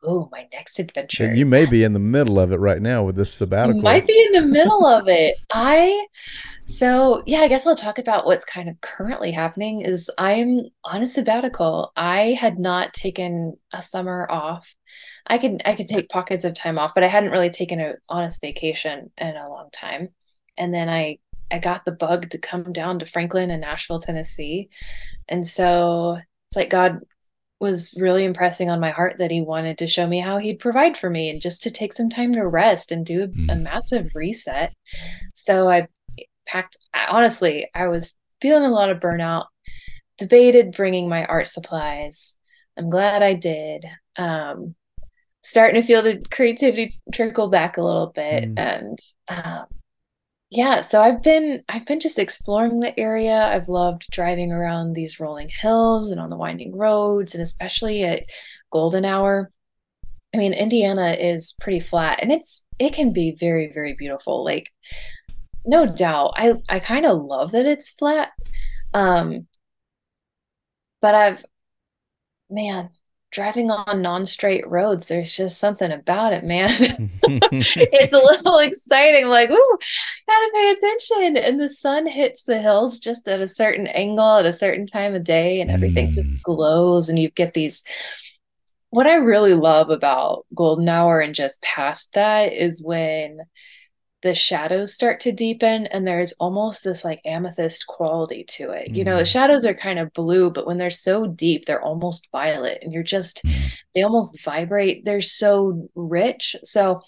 Oh, my next adventure. And you may be in the middle of it right now with this sabbatical. might be in the middle of it. I so yeah, I guess I'll talk about what's kind of currently happening is I'm on a sabbatical. I had not taken a summer off. I could I could take pockets of time off, but I hadn't really taken a honest vacation in a long time. And then I I got the bug to come down to Franklin and Nashville, Tennessee. And so it's like God was really impressing on my heart that he wanted to show me how he'd provide for me and just to take some time to rest and do a, a Mm. massive reset. So I packed, I- honestly, I was feeling a lot of burnout, debated bringing my art supplies. I'm glad I did. Um, starting to feel the creativity trickle back a little bit. Mm. And um, yeah, so I've been I've been just exploring the area. I've loved driving around these rolling hills and on the winding roads, and especially at golden hour. I mean, Indiana is pretty flat and it's it can be very, very beautiful. Like, no doubt. I I kind of love that it's flat. Um, but I've man, driving on non-straight roads, there's just something about it, man. [laughs] [laughs] it's a little exciting. Like, ooh, gotta pay attention. And the sun hits the hills just at a certain angle at a certain time of day, and everything Mm. just glows, and you get these. What I really love about golden hour and just past that is when the shadows start to deepen and there's almost this like amethyst quality to it. You know, the Mm. shadows are kind of blue, but when they're so deep, they're almost violet and you're just Mhm. they almost vibrate. They're so rich. So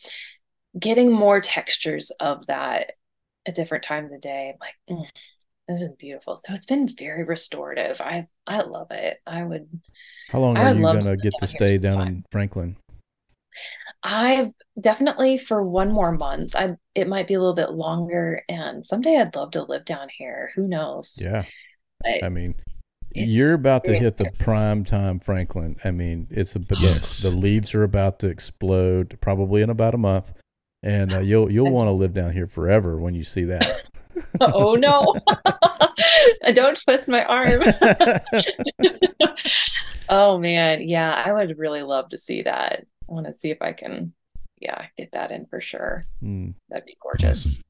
getting more textures of that at different times of day, I'm like, "Mm, this is beautiful. So it's been very restorative. I I love it. I would How long I are you going to get to stay down in Franklin? I've definitely for one more month. I it might be a little bit longer, and someday I'd love to live down here. Who knows? Yeah. But I mean, you're about to hit the prime time, Franklin. I mean, it's a but the- Yes. the, leaves are about to explode probably in about a month, and uh, you'll you'll [laughs] want to live down here forever when you see that. oh no, [laughs] don't twist my arm. [laughs] oh man, yeah, I would really love to see that. I want to see if I can, yeah, get that in for sure. Mm. That'd be gorgeous. Awesome.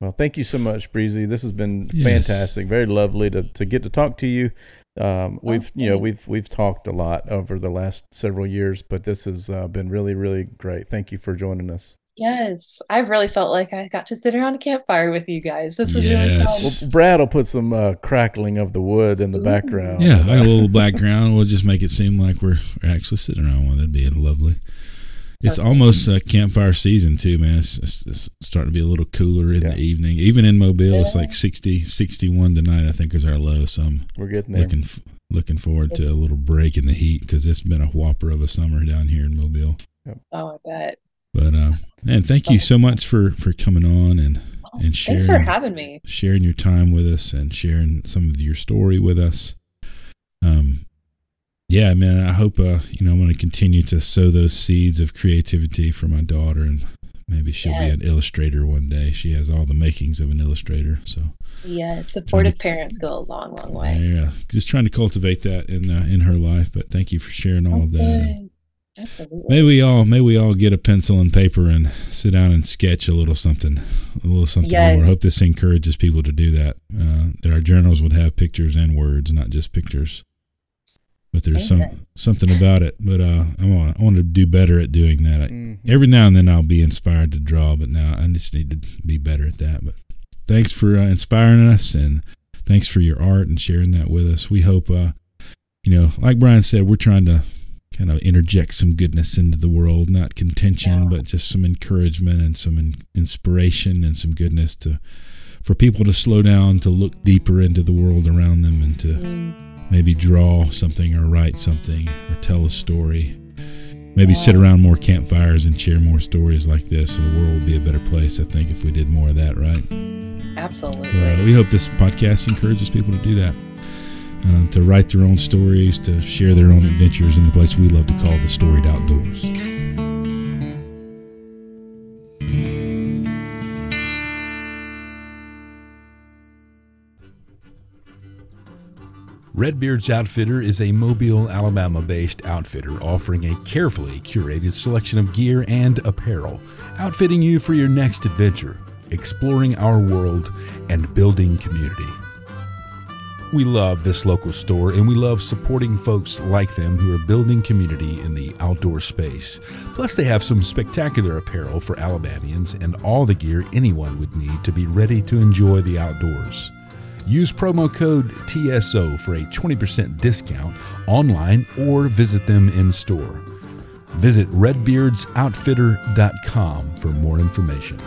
Well, thank you so much, Breezy. This has been yes. fantastic. Very lovely to, to get to talk to you. Um, we've okay. you know we've we've talked a lot over the last several years, but this has uh, been really really great. Thank you for joining us. Yes, I've really felt like I got to sit around a campfire with you guys. This was yes. really fun. Well, Brad will put some uh, crackling of the wood in the Ooh. background. Yeah, I got a little background. We'll just make it seem like we're, we're actually sitting around one. That'd be lovely. It's okay. almost uh, campfire season too, man. It's, it's, it's, starting to be a little cooler in yeah. the evening. Even in Mobile, yeah. it's like 60, 61 tonight. I think is our low. So I'm we're getting there. Looking, looking forward to a little break in the heat because it's been a whopper of a summer down here in Mobile. Yep. Oh, I bet. But uh, man, thank you so much for for coming on and and sharing. Thanks for having me. Sharing your time with us and sharing some of your story with us. Um, yeah, man, I hope uh, you know I'm going to continue to sow those seeds of creativity for my daughter, and maybe she'll yeah. be an illustrator one day. She has all the makings of an illustrator, so yeah, supportive to, parents go a long, long way. Yeah, just trying to cultivate that in uh, in her life. But thank you for sharing all okay. of that. And Absolutely. May we all may we all get a pencil and paper and sit down and sketch a little something, a little something yes. more. I hope this encourages people to do that. Uh, that our journals would have pictures and words, not just pictures but there's some something about it. But uh, I want I want to do better at doing that. I, mm-hmm. Every now and then I'll be inspired to draw, but now I just need to be better at that. But thanks for uh, inspiring us, and thanks for your art and sharing that with us. We hope, uh, you know, like Brian said, we're trying to kind of interject some goodness into the world, not contention, yeah. but just some encouragement and some in, inspiration and some goodness to for people to slow down, to look deeper into the world around them, and to. Mm maybe draw something or write something or tell a story. Maybe sit around more campfires and share more stories like this, so the world would be a better place. I think if we did more of that, right? Absolutely. Uh, we hope this podcast encourages people to do that, uh, to write their own stories, to share their own adventures in the place we love to call the storied outdoors. Redbeard's Outfitter is a Mobile, Alabama based outfitter offering a carefully curated selection of gear and apparel, outfitting you for your next adventure, exploring our world, and building community. We love this local store and we love supporting folks like them who are building community in the outdoor space. Plus, they have some spectacular apparel for Alabamians and all the gear anyone would need to be ready to enjoy the outdoors. Use promo code TSO for a 20% discount online or visit them in store. Visit redbeardsoutfitter.com for more information.